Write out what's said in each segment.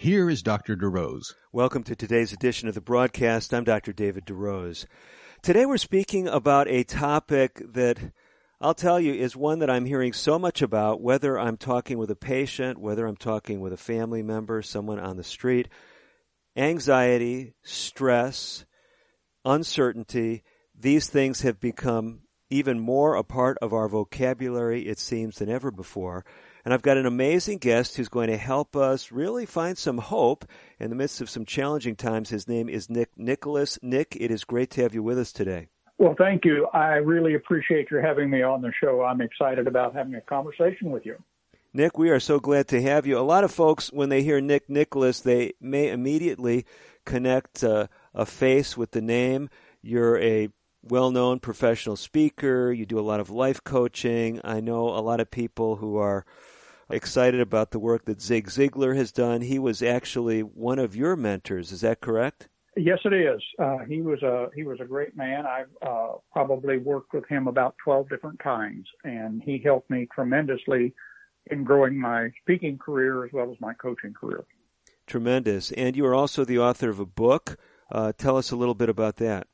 Here is Dr. DeRose. Welcome to today's edition of the broadcast. I'm Dr. David DeRose. Today we're speaking about a topic that I'll tell you is one that I'm hearing so much about, whether I'm talking with a patient, whether I'm talking with a family member, someone on the street. Anxiety, stress, uncertainty, these things have become even more a part of our vocabulary, it seems, than ever before. And I've got an amazing guest who's going to help us really find some hope in the midst of some challenging times. His name is Nick Nicholas. Nick, it is great to have you with us today. Well, thank you. I really appreciate your having me on the show. I'm excited about having a conversation with you. Nick, we are so glad to have you. A lot of folks, when they hear Nick Nicholas, they may immediately connect uh, a face with the name. You're a well known professional speaker. You do a lot of life coaching. I know a lot of people who are excited about the work that Zig Ziglar has done. He was actually one of your mentors. Is that correct? Yes, it is. Uh, he was a he was a great man. I've uh, probably worked with him about twelve different times, and he helped me tremendously in growing my speaking career as well as my coaching career. Tremendous. And you are also the author of a book. Uh, tell us a little bit about that.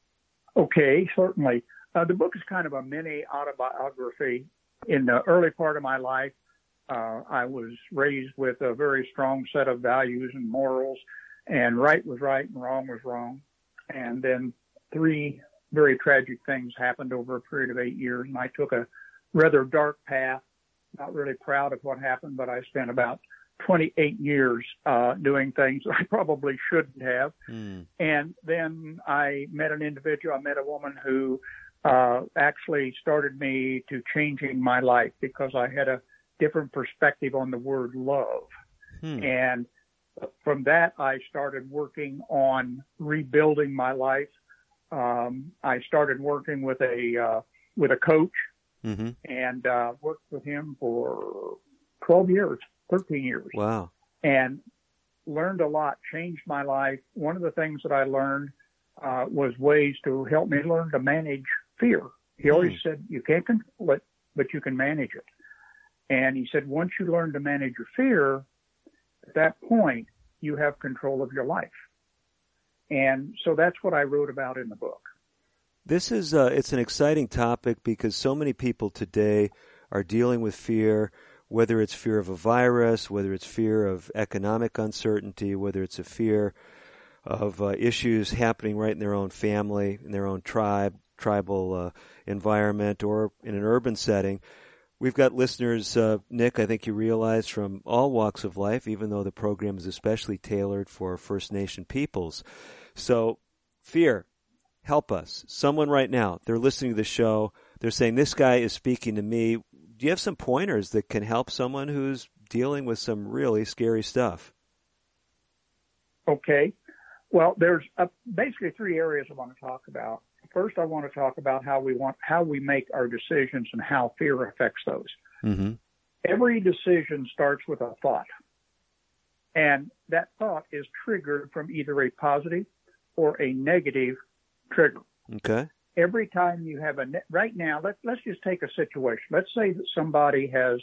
Okay, certainly. Uh, the book is kind of a mini autobiography. In the early part of my life, I was raised with a very strong set of values and morals, and right was right and wrong was wrong. And then three very tragic things happened over a period of eight years, and I took a rather dark path. Not really proud of what happened, but I spent about 28 years uh, doing things I probably shouldn't have. Mm. And then I met an individual, I met a woman who uh, actually started me to changing my life because I had a different perspective on the word love. Hmm. And from that, I started working on rebuilding my life. Um, I started working with a uh, with a coach mm-hmm. and uh, worked with him for 12 years, 13 years. Wow. And learned a lot, changed my life. One of the things that I learned uh, was ways to help me learn to manage fear. He always mm. said, you can't control it, but you can manage it. And he said, once you learn to manage your fear, at that point, you have control of your life. And so that's what I wrote about in the book. This is, uh, it's an exciting topic because so many people today are dealing with fear, whether it's fear of a virus, whether it's fear of economic uncertainty, whether it's a fear of uh, issues happening right in their own family, in their own tribe, tribal uh, environment, or in an urban setting. We've got listeners, uh, Nick, I think you realize, from all walks of life, even though the program is especially tailored for First Nation peoples. So, fear, help us. Someone right now, they're listening to the show, they're saying, This guy is speaking to me. Do you have some pointers that can help someone who's dealing with some really scary stuff? Okay. Well, there's uh, basically three areas I want to talk about. First, I want to talk about how we want how we make our decisions and how fear affects those. Mm-hmm. Every decision starts with a thought, and that thought is triggered from either a positive or a negative trigger. Okay. Every time you have a ne- right now, let let's just take a situation. Let's say that somebody has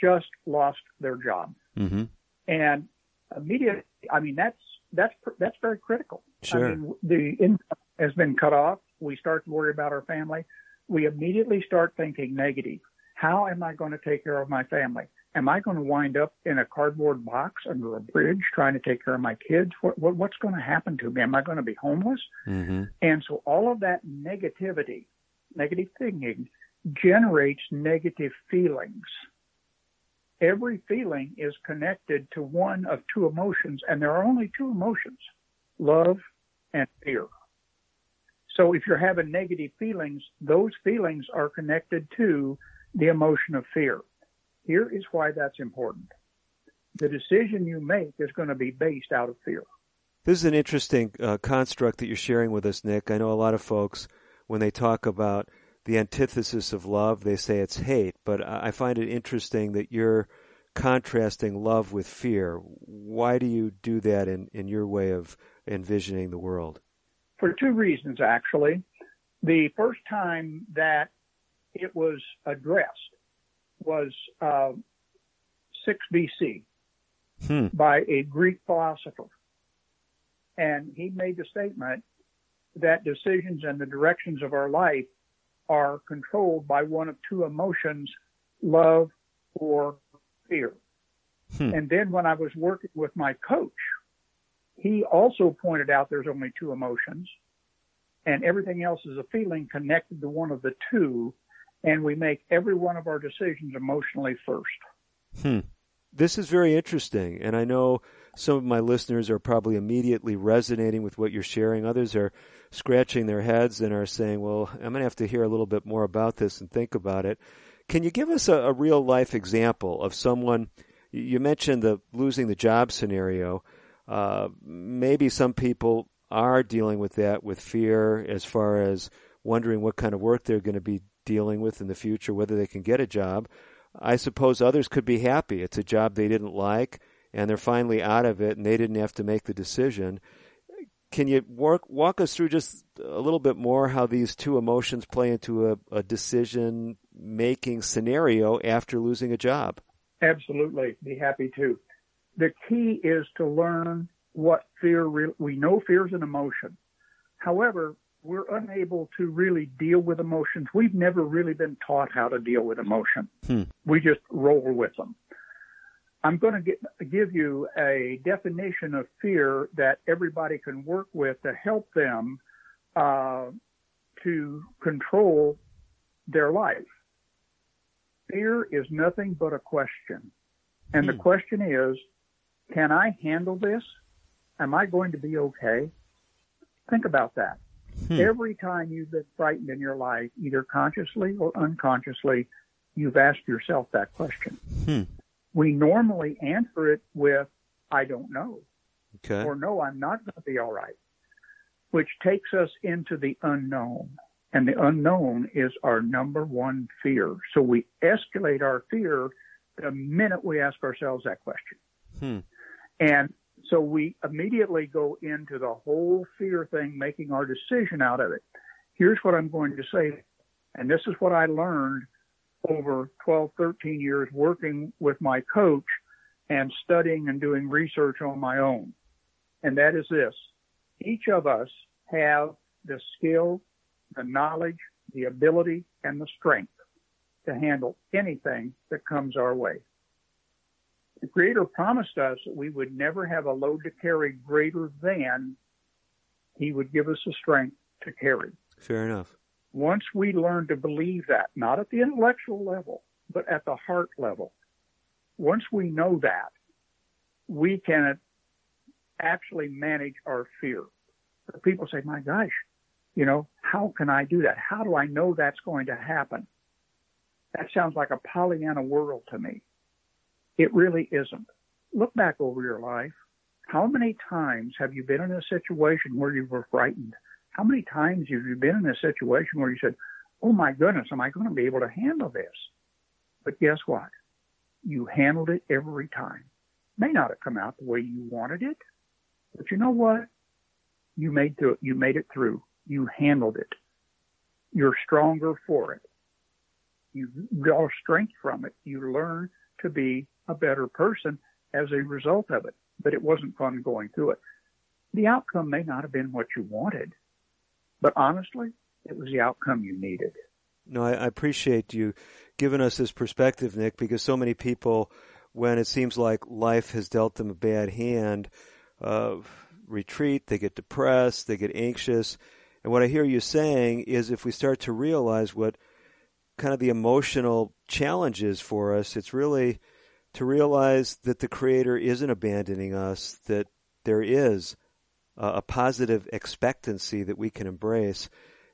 just lost their job, mm-hmm. and immediately, I mean that's that's that's very critical. Sure. I mean, the income has been cut off we start to worry about our family, we immediately start thinking negative. How am I going to take care of my family? Am I going to wind up in a cardboard box under a bridge trying to take care of my kids? What, what, what's going to happen to me? Am I going to be homeless? Mm-hmm. And so all of that negativity, negative thinking, generates negative feelings. Every feeling is connected to one of two emotions, and there are only two emotions love and fear. So if you're having negative feelings, those feelings are connected to the emotion of fear. Here is why that's important. The decision you make is going to be based out of fear. This is an interesting uh, construct that you're sharing with us, Nick. I know a lot of folks, when they talk about the antithesis of love, they say it's hate, but I find it interesting that you're contrasting love with fear. Why do you do that in, in your way of envisioning the world? For two reasons, actually. The first time that it was addressed was uh, 6 BC hmm. by a Greek philosopher. And he made the statement that decisions and the directions of our life are controlled by one of two emotions, love or fear. Hmm. And then when I was working with my coach, he also pointed out there's only two emotions and everything else is a feeling connected to one of the two. And we make every one of our decisions emotionally first. Hmm. This is very interesting. And I know some of my listeners are probably immediately resonating with what you're sharing. Others are scratching their heads and are saying, well, I'm going to have to hear a little bit more about this and think about it. Can you give us a, a real life example of someone? You mentioned the losing the job scenario. Uh, maybe some people are dealing with that with fear as far as wondering what kind of work they're going to be dealing with in the future, whether they can get a job. I suppose others could be happy. It's a job they didn't like and they're finally out of it and they didn't have to make the decision. Can you walk, walk us through just a little bit more how these two emotions play into a, a decision making scenario after losing a job? Absolutely. Be happy to. The key is to learn what fear, re- we know fear is an emotion. However, we're unable to really deal with emotions. We've never really been taught how to deal with emotion. Hmm. We just roll with them. I'm going to get, give you a definition of fear that everybody can work with to help them uh, to control their life. Fear is nothing but a question. And hmm. the question is, can I handle this? Am I going to be okay? Think about that. Hmm. Every time you've been frightened in your life, either consciously or unconsciously, you've asked yourself that question. Hmm we normally answer it with, I don't know. Okay. Or no, I'm not going to be all right, which takes us into the unknown. And the unknown is our number one fear. So we escalate our fear the minute we ask ourselves that question. Hmm. And so we immediately go into the whole fear thing, making our decision out of it. Here's what I'm going to say. And this is what I learned over 12, 13 years working with my coach and studying and doing research on my own. And that is this. Each of us have the skill, the knowledge, the ability, and the strength to handle anything that comes our way. The Creator promised us that we would never have a load to carry greater than He would give us the strength to carry. Fair enough. Once we learn to believe that, not at the intellectual level, but at the heart level, once we know that, we can actually manage our fear. But people say, my gosh, you know, how can I do that? How do I know that's going to happen? That sounds like a Pollyanna world to me. It really isn't. Look back over your life. How many times have you been in a situation where you were frightened? How many times have you been in a situation where you said, Oh my goodness, am I going to be able to handle this? But guess what? You handled it every time. May not have come out the way you wanted it, but you know what? You made through, you made it through. You handled it. You're stronger for it. You draw strength from it. You learn to be a better person as a result of it. But it wasn't fun going through it. The outcome may not have been what you wanted, but honestly, it was the outcome you needed. No, I, I appreciate you giving us this perspective, Nick, because so many people, when it seems like life has dealt them a bad hand, uh, retreat, they get depressed, they get anxious. And what I hear you saying is if we start to realize what kind of the emotional challenges for us, it's really to realize that the Creator isn't abandoning us, that there is uh, a positive expectancy that we can embrace.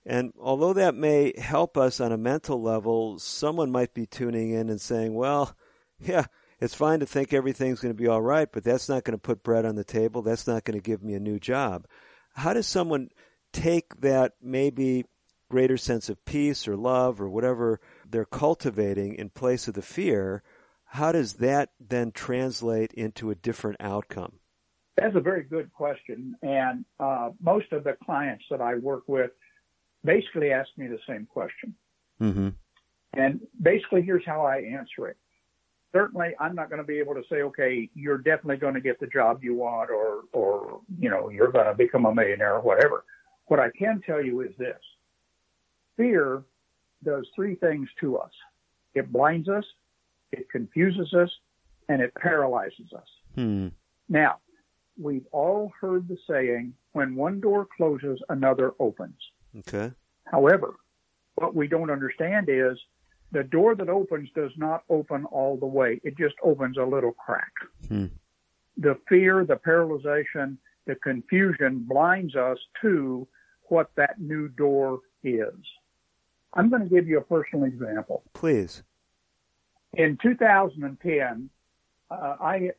And although that may help us on a mental level, someone might be tuning in and saying, well, yeah, it's fine to think everything's going to be all right, but that's not going to put bread on the table. That's not going to give me a new job. How does someone take that maybe greater sense of peace or love or whatever they're cultivating in place of the fear? How does that then translate into a different outcome? That's a very good question. And uh, most of the clients that I work with basically ask me the same question. Mm-hmm. And basically, here's how I answer it. Certainly, I'm not going to be able to say, okay, you're definitely going to get the job you want, or, or you know, you're going to become a millionaire, or whatever. What I can tell you is this: fear does three things to us. It blinds us, it confuses us, and it paralyzes us. Hmm. Now, we've all heard the saying, when one door closes, another opens. Okay. However, what we don't understand is the door that opens does not open all the way. It just opens a little crack. Hmm. The fear, the paralyzation, the confusion blinds us to what that new door is. I'm going to give you a personal example. Please. In 2010, uh, I,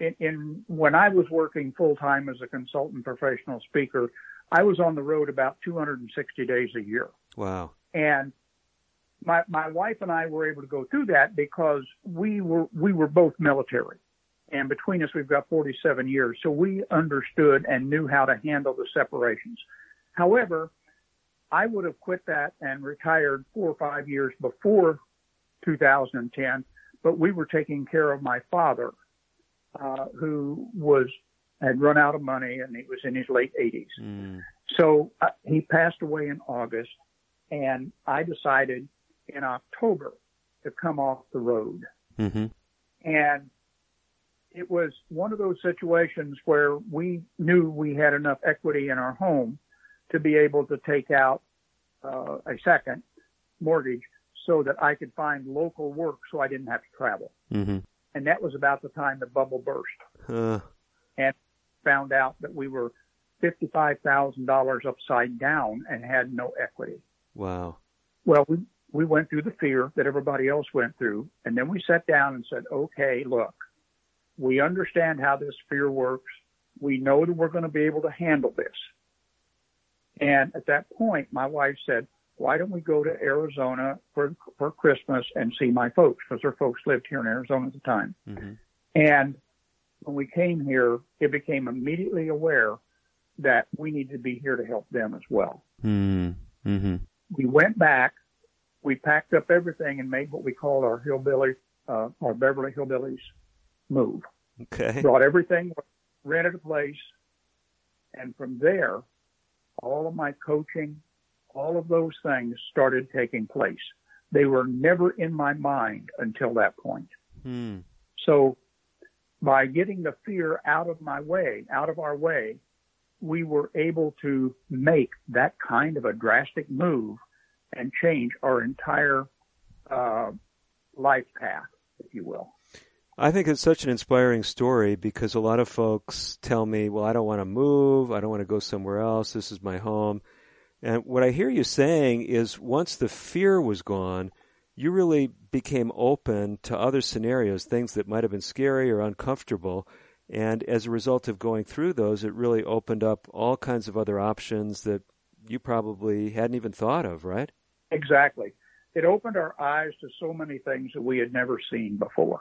in, in when I was working full time as a consultant professional speaker, I was on the road about 260 days a year. Wow. And my my wife and I were able to go through that because we were we were both military. And between us we've got 47 years. So we understood and knew how to handle the separations. However, I would have quit that and retired four or five years before 2010, but we were taking care of my father, uh, who was had run out of money and he was in his late 80s. Mm. So uh, he passed away in August, and I decided in October to come off the road. Mm-hmm. And it was one of those situations where we knew we had enough equity in our home to be able to take out uh, a second mortgage so that I could find local work so I didn't have to travel. Mm-hmm. And that was about the time the bubble burst. Uh, and found out that we were $55,000 upside down and had no equity. wow. Well, we, we went through the fear that everybody else went through. And then we sat down and said, okay, look, we understand how this fear works. We know that we're going to be able to handle this. And at that point, my wife said, why don't we go to Arizona for, for Christmas and see my folks? Because her folks lived here in Arizona at the time. Mm-hmm. And when we came here, it became immediately aware that we need to be here to help them as well. Mm-hmm. We went back, we packed up everything and made what we called our hillbilly, uh, our Beverly Hillbillies move. Okay. Brought everything, rented a place, and from there, all of my coaching, all of those things started taking place. They were never in my mind until that point. Hmm. So by getting the fear out of my way, out of our way, we were able to make that kind of a drastic move and change our entire uh, life path, if you will. I think it's such an inspiring story because a lot of folks tell me, well, I don't want to move. I don't want to go somewhere else. This is my home. And what I hear you saying is once the fear was gone, you really became open to other scenarios, things that might have been scary or uncomfortable. And as a result of going through those, it really opened up all kinds of other options that you probably hadn't even thought of, right? Exactly. It opened our eyes to so many things that we had never seen before.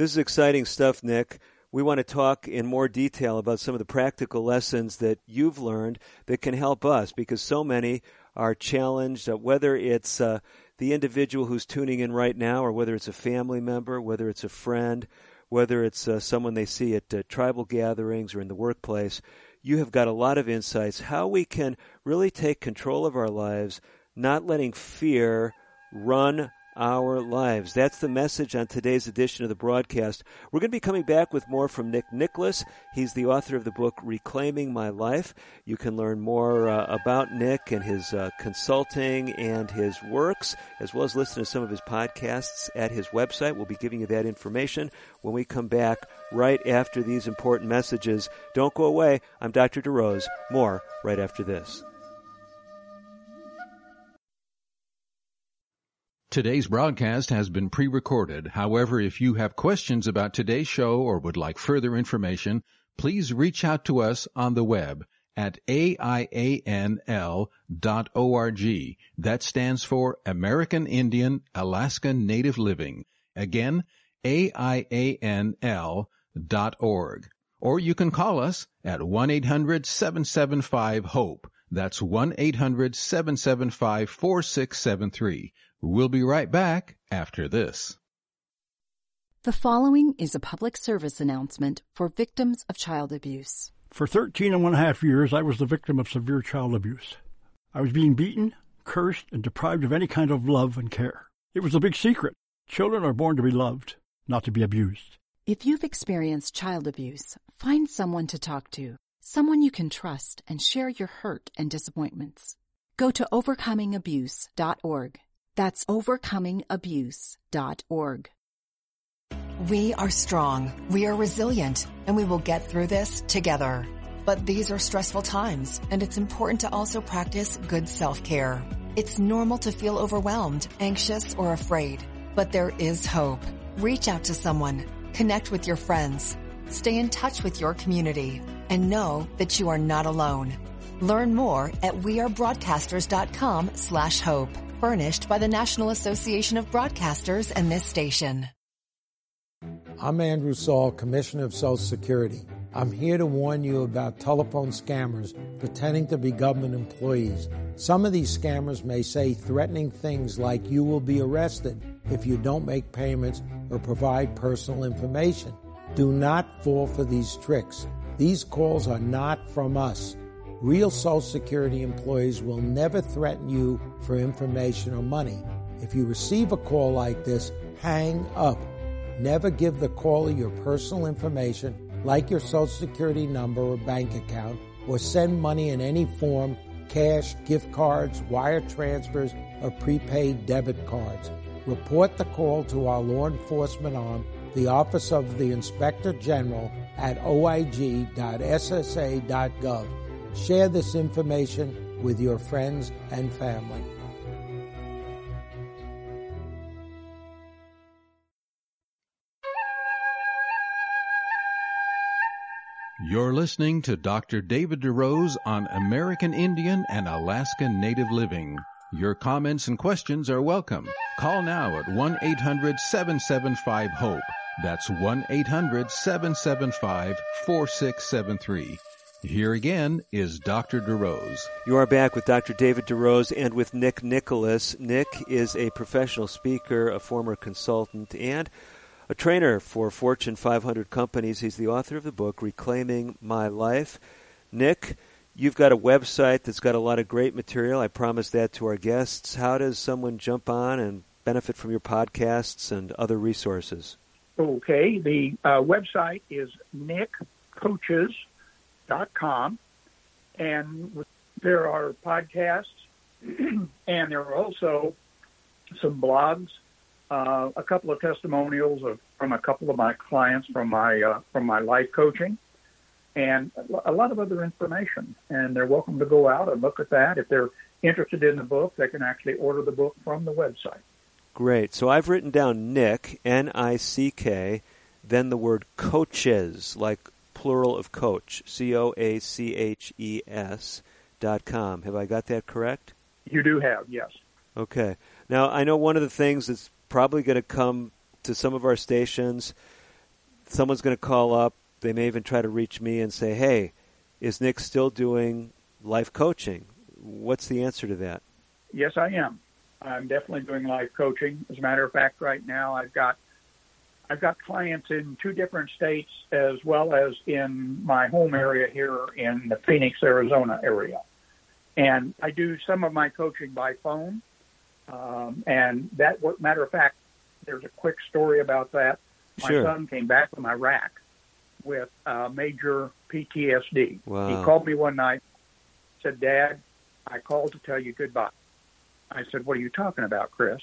This is exciting stuff, Nick. We want to talk in more detail about some of the practical lessons that you've learned that can help us because so many are challenged, uh, whether it's uh, the individual who's tuning in right now or whether it's a family member, whether it's a friend, whether it's uh, someone they see at uh, tribal gatherings or in the workplace. You have got a lot of insights how we can really take control of our lives, not letting fear run our lives. That's the message on today's edition of the broadcast. We're going to be coming back with more from Nick Nicholas. He's the author of the book Reclaiming My Life. You can learn more uh, about Nick and his uh, consulting and his works, as well as listen to some of his podcasts at his website. We'll be giving you that information when we come back right after these important messages. Don't go away. I'm Dr. DeRose. More right after this. Today's broadcast has been pre-recorded. However, if you have questions about today's show or would like further information, please reach out to us on the web at aianl.org. That stands for American Indian Alaska Native Living. Again, aianl.org. Or you can call us at 1-800-775-HOPE. That's 1-800-775-4673. We'll be right back after this. The following is a public service announcement for victims of child abuse. For 13 and one half years, I was the victim of severe child abuse. I was being beaten, cursed, and deprived of any kind of love and care. It was a big secret. Children are born to be loved, not to be abused. If you've experienced child abuse, find someone to talk to, someone you can trust and share your hurt and disappointments. Go to overcomingabuse.org. That's overcomingabuse.org. We are strong, we are resilient, and we will get through this together. But these are stressful times, and it's important to also practice good self-care. It's normal to feel overwhelmed, anxious, or afraid, but there is hope. Reach out to someone, connect with your friends, stay in touch with your community, and know that you are not alone. Learn more at wearebroadcasters.com slash hope. Furnished by the National Association of Broadcasters and this station. I'm Andrew Saul, Commissioner of Social Security. I'm here to warn you about telephone scammers pretending to be government employees. Some of these scammers may say threatening things like you will be arrested if you don't make payments or provide personal information. Do not fall for these tricks. These calls are not from us. Real Social Security employees will never threaten you for information or money. If you receive a call like this, hang up. Never give the caller your personal information, like your Social Security number or bank account, or send money in any form cash, gift cards, wire transfers, or prepaid debit cards. Report the call to our law enforcement arm, the Office of the Inspector General at oig.ssa.gov. Share this information with your friends and family. You're listening to Dr. David DeRose on American Indian and Alaska Native Living. Your comments and questions are welcome. Call now at 1-800-775-HOPE. That's 1-800-775-4673. Here again is Dr. DeRose. You are back with Dr. David DeRose and with Nick Nicholas. Nick is a professional speaker, a former consultant, and a trainer for Fortune 500 companies. He's the author of the book Reclaiming My Life. Nick, you've got a website that's got a lot of great material. I promised that to our guests. How does someone jump on and benefit from your podcasts and other resources? Okay, the uh, website is nickcoaches.com, and there are podcasts, and there are also some blogs uh, a couple of testimonials of, from a couple of my clients from my uh, from my life coaching, and a lot of other information. And they're welcome to go out and look at that. If they're interested in the book, they can actually order the book from the website. Great. So I've written down Nick N I C K, then the word coaches, like plural of coach, C O A C H E S dot com. Have I got that correct? You do have, yes. Okay. Now I know one of the things that's probably going to come to some of our stations. Someone's going to call up. They may even try to reach me and say, "Hey, is Nick still doing life coaching?" What's the answer to that? Yes, I am. I'm definitely doing life coaching. As a matter of fact, right now I've got I've got clients in two different states as well as in my home area here in the Phoenix, Arizona area. And I do some of my coaching by phone um, and that, matter of fact, there's a quick story about that. My sure. son came back from Iraq with uh, major PTSD. Wow. He called me one night, said, Dad, I called to tell you goodbye. I said, What are you talking about, Chris?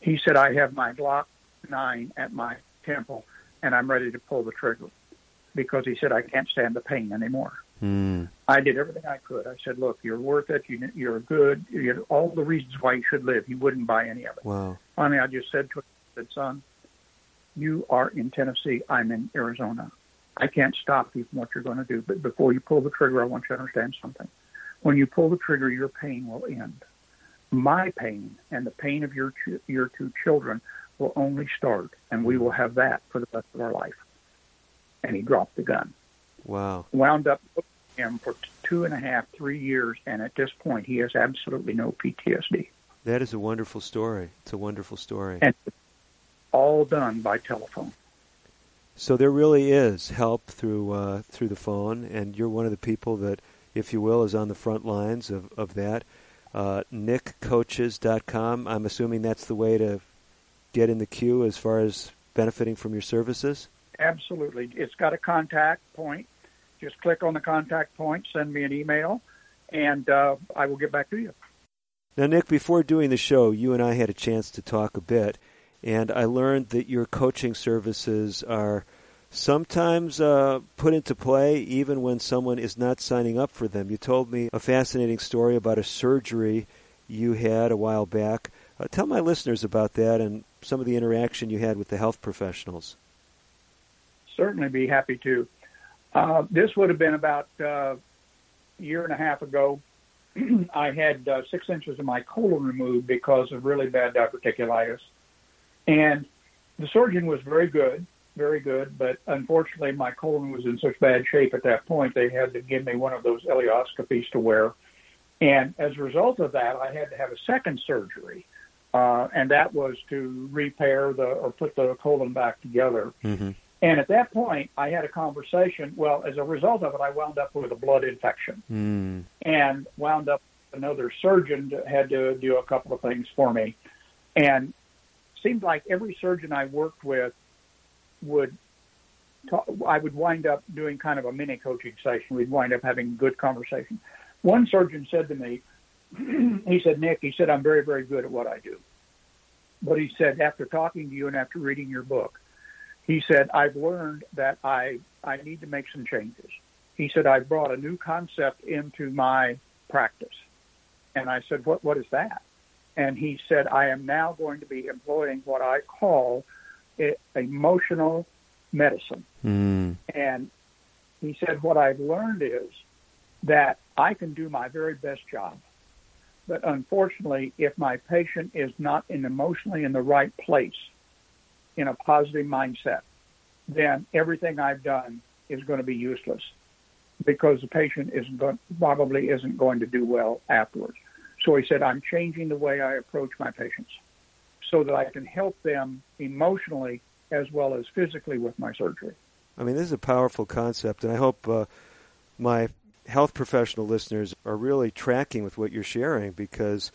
He said, I have my Glock 9 at my temple and I'm ready to pull the trigger because he said, I can't stand the pain anymore. Mm. I did everything I could. I said, "Look, you're worth it. You, you're good. You're all the reasons why you should live." He wouldn't buy any of it. Wow. Finally, I just said to him, I said, son, you are in Tennessee. I'm in Arizona. I can't stop you from what you're going to do. But before you pull the trigger, I want you to understand something. When you pull the trigger, your pain will end. My pain and the pain of your ch- your two children will only start, and we will have that for the rest of our life. And he dropped the gun. Wow. Wound up with him for two and a half, three years, and at this point, he has absolutely no PTSD. That is a wonderful story. It's a wonderful story. And all done by telephone. So there really is help through uh, through the phone, and you're one of the people that, if you will, is on the front lines of, of that. Uh, nickcoaches.com. I'm assuming that's the way to get in the queue as far as benefiting from your services. Absolutely, it's got a contact point. Just click on the contact point, send me an email, and uh, I will get back to you. Now, Nick, before doing the show, you and I had a chance to talk a bit, and I learned that your coaching services are sometimes uh, put into play even when someone is not signing up for them. You told me a fascinating story about a surgery you had a while back. Uh, tell my listeners about that and some of the interaction you had with the health professionals. Certainly be happy to. Uh, this would have been about uh, a year and a half ago. I had uh, six inches of my colon removed because of really bad diverticulitis. And the surgeon was very good, very good, but unfortunately my colon was in such bad shape at that point they had to give me one of those ileostomies to wear. And as a result of that, I had to have a second surgery, uh, and that was to repair the or put the colon back together. Mm-hmm. And at that point, I had a conversation. Well, as a result of it, I wound up with a blood infection Mm. and wound up another surgeon to, had to do a couple of things for me. And seemed like every surgeon I worked with would talk, I would wind up doing kind of a mini coaching session. We'd wind up having good conversation. One surgeon said to me, he said, Nick, he said, I'm very, very good at what I do. But he said, after talking to you and after reading your book, he said, I've learned that I, I need to make some changes. He said, I brought a new concept into my practice. And I said, what, what is that? And he said, I am now going to be employing what I call emotional medicine. Mm. And he said, What I've learned is that I can do my very best job. But unfortunately, if my patient is not in emotionally in the right place, in a positive mindset, then everything I've done is going to be useless because the patient isn't going, probably isn't going to do well afterwards. So he said, I'm changing the way I approach my patients so that I can help them emotionally as well as physically with my surgery. I mean, this is a powerful concept, and I hope uh, my health professional listeners are really tracking with what you're sharing because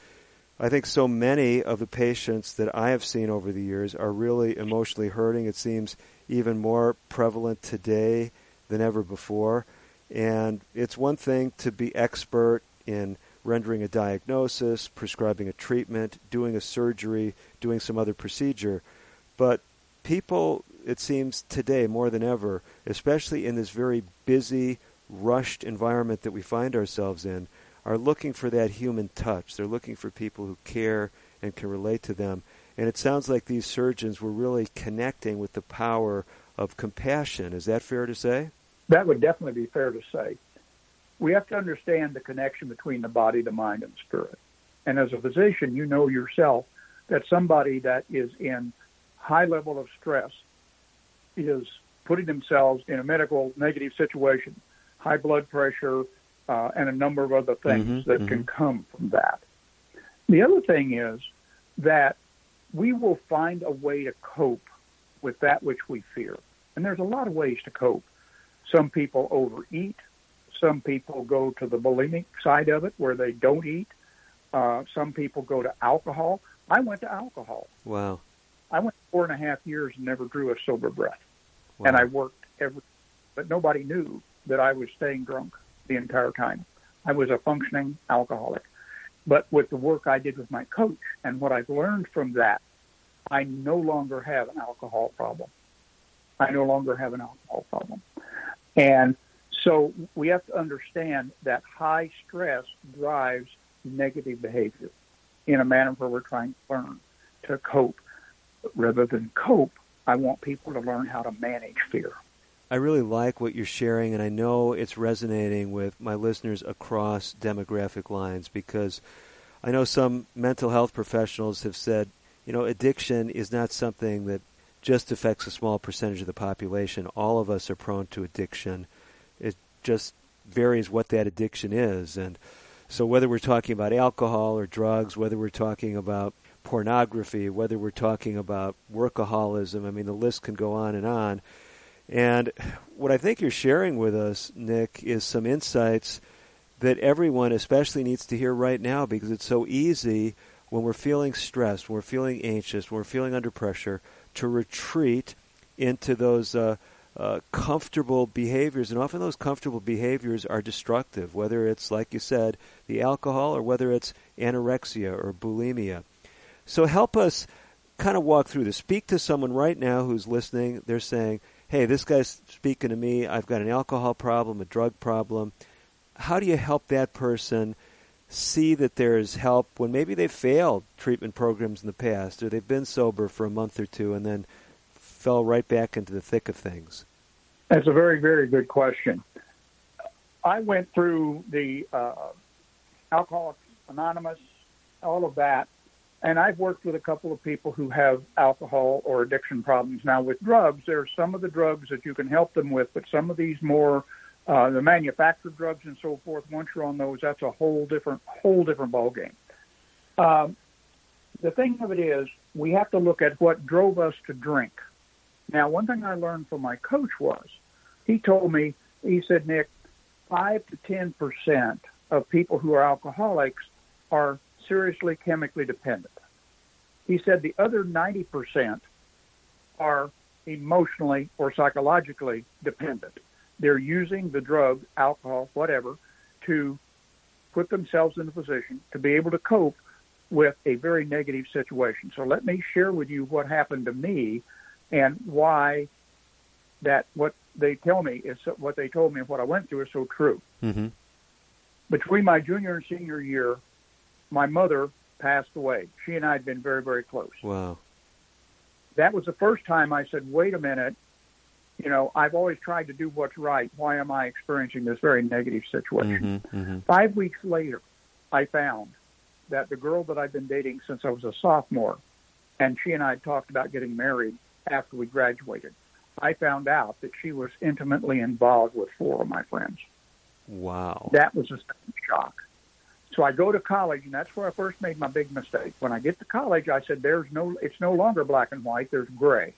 I think so many of the patients that I have seen over the years are really emotionally hurting. It seems even more prevalent today than ever before. And it's one thing to be expert in rendering a diagnosis, prescribing a treatment, doing a surgery, doing some other procedure. But people, it seems today more than ever, especially in this very busy, rushed environment that we find ourselves in, are looking for that human touch. They're looking for people who care and can relate to them. And it sounds like these surgeons were really connecting with the power of compassion. Is that fair to say? That would definitely be fair to say. We have to understand the connection between the body, the mind, and the spirit. And as a physician, you know yourself that somebody that is in high level of stress is putting themselves in a medical negative situation, high blood pressure, uh, and a number of other things Mhm, that can come from that. The other thing is that we will find a way to cope with that which we fear. And there's a lot of ways to cope. Some people overeat. Some people go to the bulimic side of it where they don't eat. Uh, some people go to alcohol. I went to alcohol. Wow. I went four and a half years and never drew a sober breath. wow. And I worked every, but nobody knew that I was staying drunk the entire time. I was a functioning alcoholic. But with the work I did with my coach and what I've learned from that, I no longer have an alcohol problem. I no longer have an alcohol problem. And so we have to understand that high stress drives negative behavior in a manner where we're trying to learn. to cope. Rather than cope, I want people to learn how to manage fear. I really like what you're sharing, and I know it's resonating with my listeners across demographic lines because I know some mental health professionals have said, you know, addiction is not something that just affects a small percentage of the population. All of us are prone to addiction. It just varies what that addiction is. And so, whether we're talking about alcohol or drugs, whether we're talking about pornography, whether we're talking about workaholism, I mean, the list can go on and on. And what I think you're sharing with us, Nick, is some insights that everyone especially needs to hear right now because it's so easy when we're feeling stressed, when we're feeling anxious, when we're feeling under pressure, to retreat into those uh, uh, comfortable behaviors. And often those comfortable behaviors are destructive, whether it's, like you said, the alcohol or whether it's anorexia or bulimia. So help us kind of walk through this. Speak to someone right now who's listening. They're saying, hey, this guy's speaking to me. I've got an alcohol problem, a drug problem. How do you help that person see that there is help when maybe they've failed treatment programs in the past or they've been sober for a month or two and then fell right back into the thick of things? That's a very, very good question. I went through the uh, Alcoholics Anonymous, all of that, and I've worked with a couple of people who have alcohol or addiction problems. Now, with drugs, there are some of the drugs that you can help them with, but some of these more uh, the manufactured drugs and so forth. Once you're on those, that's a whole different whole different ballgame. Um, the thing of it is, we have to look at what drove us to drink. Now, one thing I learned from my coach was, he told me, he said, Nick, five to ten percent of people who are alcoholics are seriously chemically dependent. He said the other 90% are emotionally or psychologically dependent. They're using the drug, alcohol, whatever, to put themselves in a position to be able to cope with a very negative situation. So let me share with you what happened to me and why that what they tell me is what they told me and what I went through is so true. Mm-hmm. Between my junior and senior year, my mother passed away. She and I had been very, very close. Wow. That was the first time I said, wait a minute, you know, I've always tried to do what's right. Why am I experiencing this very negative situation? Mm-hmm, mm-hmm. Five weeks later, I found that the girl that I'd been dating since I was a sophomore, and she and I had talked about getting married after we graduated, I found out that she was intimately involved with four of my friends. Wow. That was a shock. So I go to college, and that's where I first made my big mistake. When I get to college, I said, "There's no, it's no longer black and white. There's gray."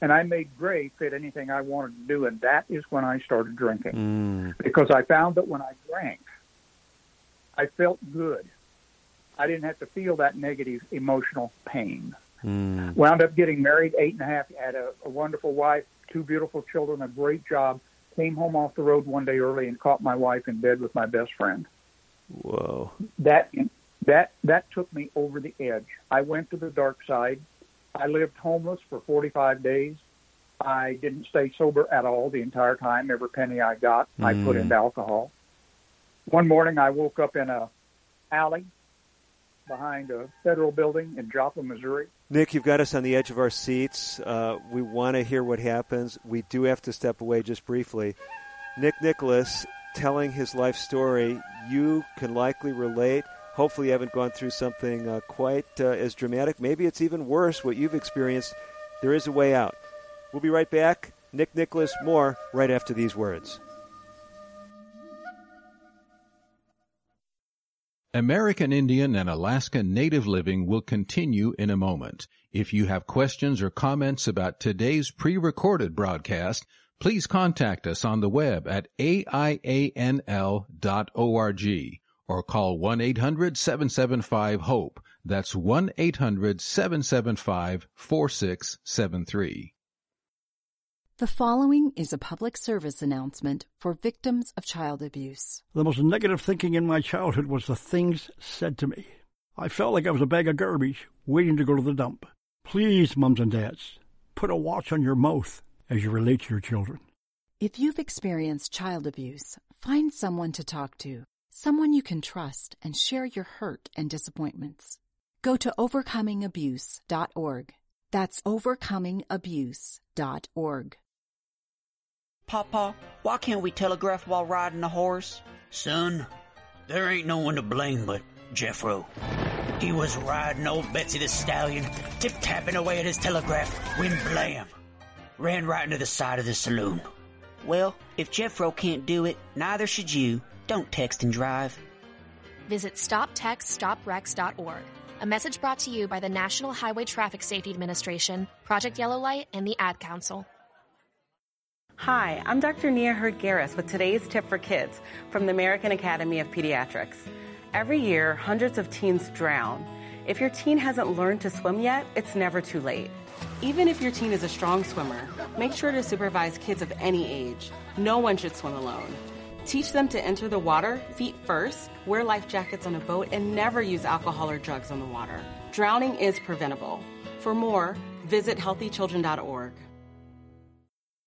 And I made gray fit anything I wanted to do, and that is when I started drinking. Mm. Because I found that when I drank, I felt good. I didn't have to feel that negative emotional pain. Mm. Wound up getting married, eight and a half, had a, a wonderful wife, two beautiful children, a great job. Came home off the road one day early and caught my wife in bed with my best friend. Whoa. That that that took me over the edge. I went to the dark side. I lived homeless for 45 days. I didn't stay sober at all the entire time. Every penny I got, mm. I put into mm. alcohol. One morning, I woke up in a alley behind a federal building in Joplin, Missouri. Nick, you've got us on the edge of our seats. Uh, we want to hear what happens. We do have to step away just briefly. Nick Nicholas telling his life story, you can likely relate. Hopefully, you haven't gone through something uh, quite uh, as dramatic. Maybe it's even worse what you've experienced. There is a way out. We'll be right back. Nick Nicholas, more right after these words. American Indian and Alaska Native Living will continue in a moment. If you have questions or comments about today's pre-recorded broadcast, please contact us on the web at aianl.org or call 1-800-775-HOPE. That's 1-800-775-4673. The following is a public service announcement for victims of child abuse. The most negative thinking in my childhood was the things said to me. I felt like I was a bag of garbage waiting to go to the dump. Please, mums and dads, put a watch on your mouth as you relate to your children. If you've experienced child abuse, find someone to talk to, someone you can trust and share your hurt and disappointments. Go to overcomingabuse.org. That's overcomingabuse.org. Papa, why can't we telegraph while riding a horse? Son, there ain't no one to blame but Jeffro. He was riding old Betsy the Stallion, tip-tapping away at his telegraph, when blam! Ran right into the side of the saloon. Well, if Jeffro can't do it, neither should you. Don't text and drive. Visit StopTextStopWrecks.org. A message brought to you by the National Highway Traffic Safety Administration, Project Yellow Light, and the Ad Council. Hi, I'm Dr. Nia Heard-Garris with today's tip for kids from the American Academy of Pediatrics. Every year, hundreds of teens drown. If your teen hasn't learned to swim yet, it's never too late. Even if your teen is a strong swimmer, make sure to supervise kids of any age. No one should swim alone. Teach them to enter the water feet first, wear life jackets on a boat, and never use alcohol or drugs on the water. Drowning is preventable. For more, visit healthychildren.org.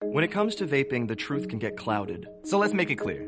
When it comes to vaping, the truth can get clouded. So let's make it clear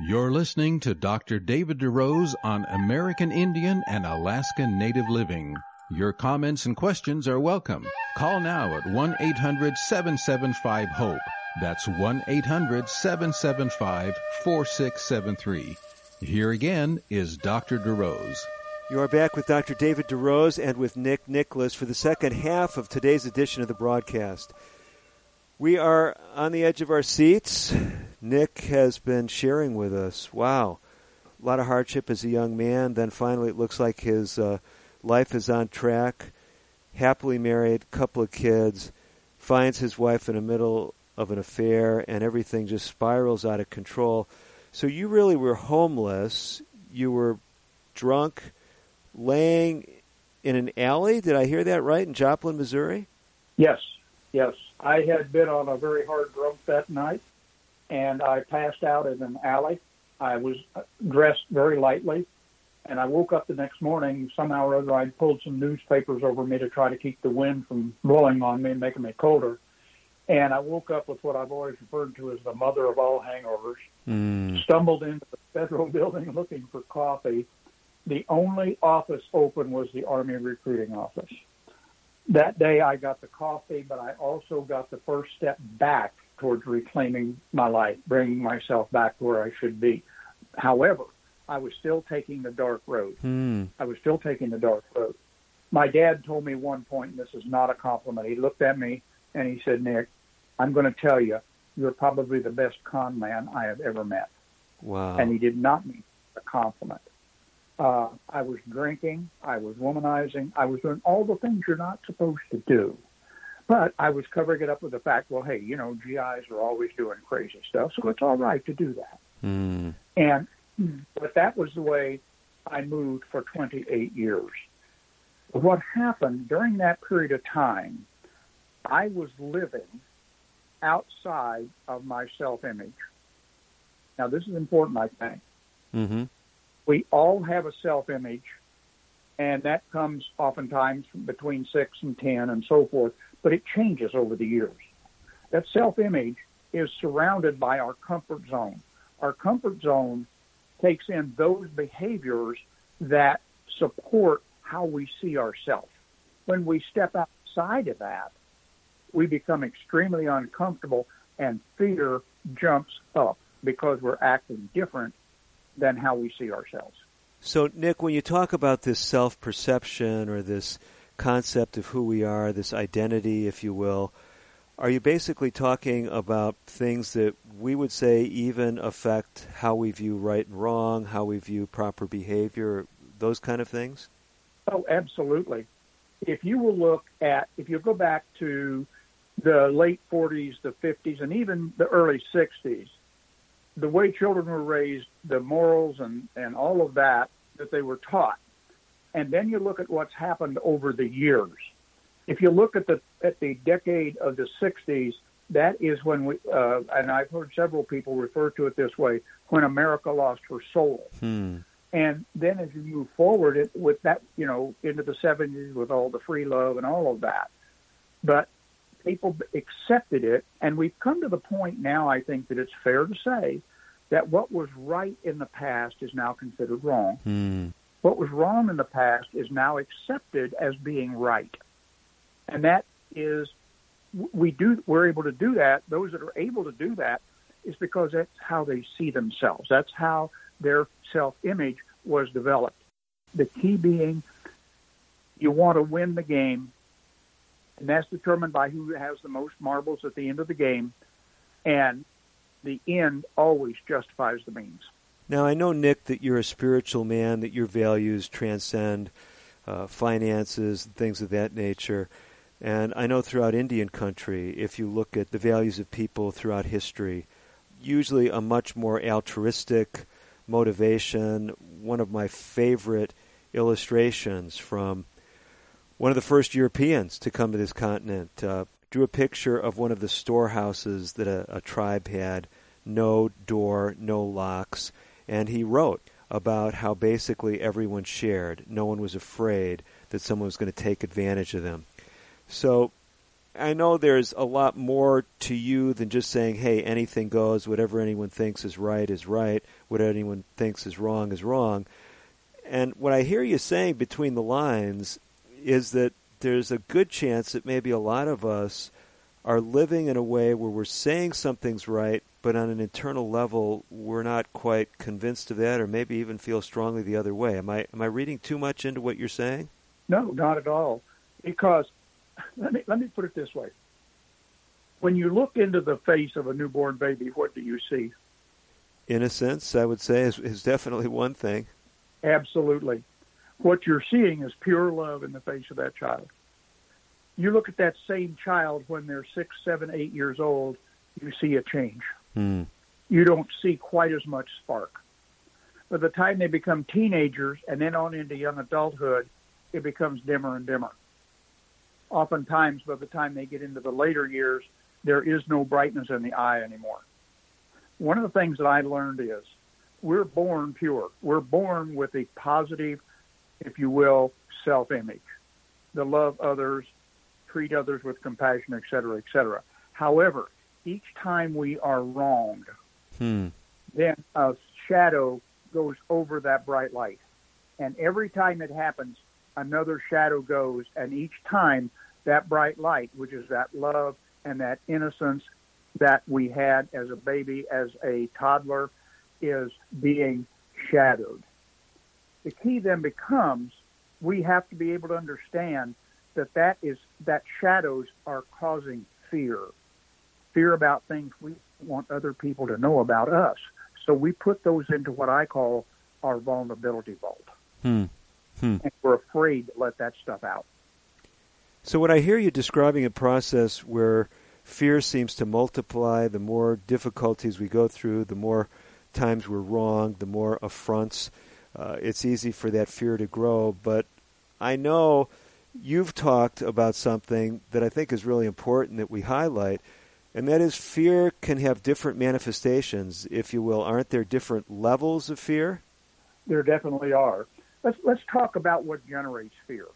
You're listening to Dr. David DeRose on American Indian and Alaskan Native Living. Your comments and questions are welcome. Call now at 1 800 775 HOPE. That's 1 800 775 4673. Here again is Dr. DeRose. You are back with Dr. David DeRose and with Nick Nicholas for the second half of today's edition of the broadcast. We are on the edge of our seats. Nick has been sharing with us. Wow. A lot of hardship as a young man. Then finally, it looks like his uh, life is on track. Happily married, couple of kids, finds his wife in the middle of an affair, and everything just spirals out of control. So you really were homeless. You were drunk, laying in an alley. Did I hear that right in Joplin, Missouri? Yes, yes. I had been on a very hard drunk that night, and I passed out in an alley. I was dressed very lightly, and I woke up the next morning. Somehow or other, I'd pulled some newspapers over me to try to keep the wind from blowing on me and making me colder. And I woke up with what I've always referred to as the mother of all hangovers. Mm. Stumbled into the federal building looking for coffee. The only office open was the Army recruiting office that day I got the coffee, but I also got the first step back towards reclaiming my life, bringing myself back to where I should be. However, I was still taking the dark road. Hmm. I was still taking the dark road. My dad told me one point, and this is not a compliment. He looked at me and he said, Nick, I'm going to tell you, you're probably the best con man I have ever met. Wow. And he did not mean a compliment. Uh, I was drinking. I was womanizing. I was doing all the things you're not supposed to do. But I was covering it up with the fact, well, hey, you know, GIs are always doing crazy stuff, so it's all right to do that. Mm. And but that was the way I moved for 28 years. But what happened during that period of time, I was living outside of my self-image. Now, this is important, I think. Mm-hmm we all have a self image, and that comes oftentimes between six and 10 and so forth, but it changes over the years. That self image is surrounded by our comfort zone. Our comfort zone takes in those behaviors that support how we see ourselves. When we step outside of that, we become extremely uncomfortable and fear jumps up because we're acting different than how we see ourselves. So, Nick, when you talk about this self perception or this concept of who we are, this identity, if you will, are you basically talking about things that we would say even affect how we view right and wrong, how we view proper behavior, those kind of things? Oh, absolutely. If you will look at, if you go back to the late 40s, the 50s, and even the early 60s, the way children were raised, the morals and, and all of that that they were taught and then you look at what's happened over the years. If you look at the at the decade of the 60s, that is when we, uh, and I've heard several people refer to it this way, when America lost her soul. Hmm. And then as you move forward it, with that, you know, into the 70s with all the free love and all of that. But people accepted it, and we've come to the point now, I think, that it's fair to say that what was right in the past is now considered wrong. Hmm. What was wrong in the past is now accepted as being right. And that is, we do, we're able to do that. Those that are able to do that is because that's how they see themselves. That's how their self image was developed. The key being you want to win the game, and that's determined by who has the most marbles at the end of the game, and the end always justifies the means. Now, I know, Nick, that you're a spiritual man, that your values transcend uh, finances and things of that nature. And I know throughout Indian country, if you look at the values of people throughout history, usually a much more altruistic motivation. One of my favorite illustrations from one of the first Europeans to come to this continent uh, drew a picture of one of the storehouses that a, a tribe had no door, no locks, and he wrote about how basically everyone shared. No one was afraid that someone was going to take advantage of them. So I know there's a lot more to you than just saying, hey, anything goes, whatever anyone thinks is right is right, what anyone thinks is wrong is wrong. And what I hear you saying between the lines is that there's a good chance that maybe a lot of us are living in a way where we're saying something's right, but on an internal level, we're not quite convinced of that, or maybe even feel strongly the other way. Am I am I reading too much into what you're saying? No, not at all. Because let me let me put it this way: when you look into the face of a newborn baby, what do you see? Innocence, I would say, is, is definitely one thing. Absolutely. What you're seeing is pure love in the face of that child. You look at that same child when they're six, seven, eight years old, you see a change. Hmm. You don't see quite as much spark. By the time they become teenagers and then on into young adulthood, it becomes dimmer and dimmer. Oftentimes, by the time they get into the later years, there is no brightness in the eye anymore. One of the things that I learned is we're born pure. We're born with a positive, if you will, self image. To love others, treat others with compassion, et cetera, et cetera. However, each time we are wronged, Hmm. then a shadow goes over that bright light. And every time it happens, another shadow goes, and each time that bright light, which is that love and that innocence that we had as a baby, as a toddler, is being shadowed. The key then becomes we have to be able to understand that that is that shadows are causing fear, fear about things we want other people to know about us. So we put those into what I call our vulnerability vault, Hmm. Hmm. and we're afraid to let that stuff out. So, what I hear you describing a process where fear seems to multiply, the more difficulties we go through, the more times we're wrong, the more affronts, uh, it's easy for that fear to grow. But I know you've talked about something that I think is really important that we highlight, and that is fear can have different manifestations, if you will. Aren't there different levels of fear? There definitely are. Let's let's talk about what generates fear.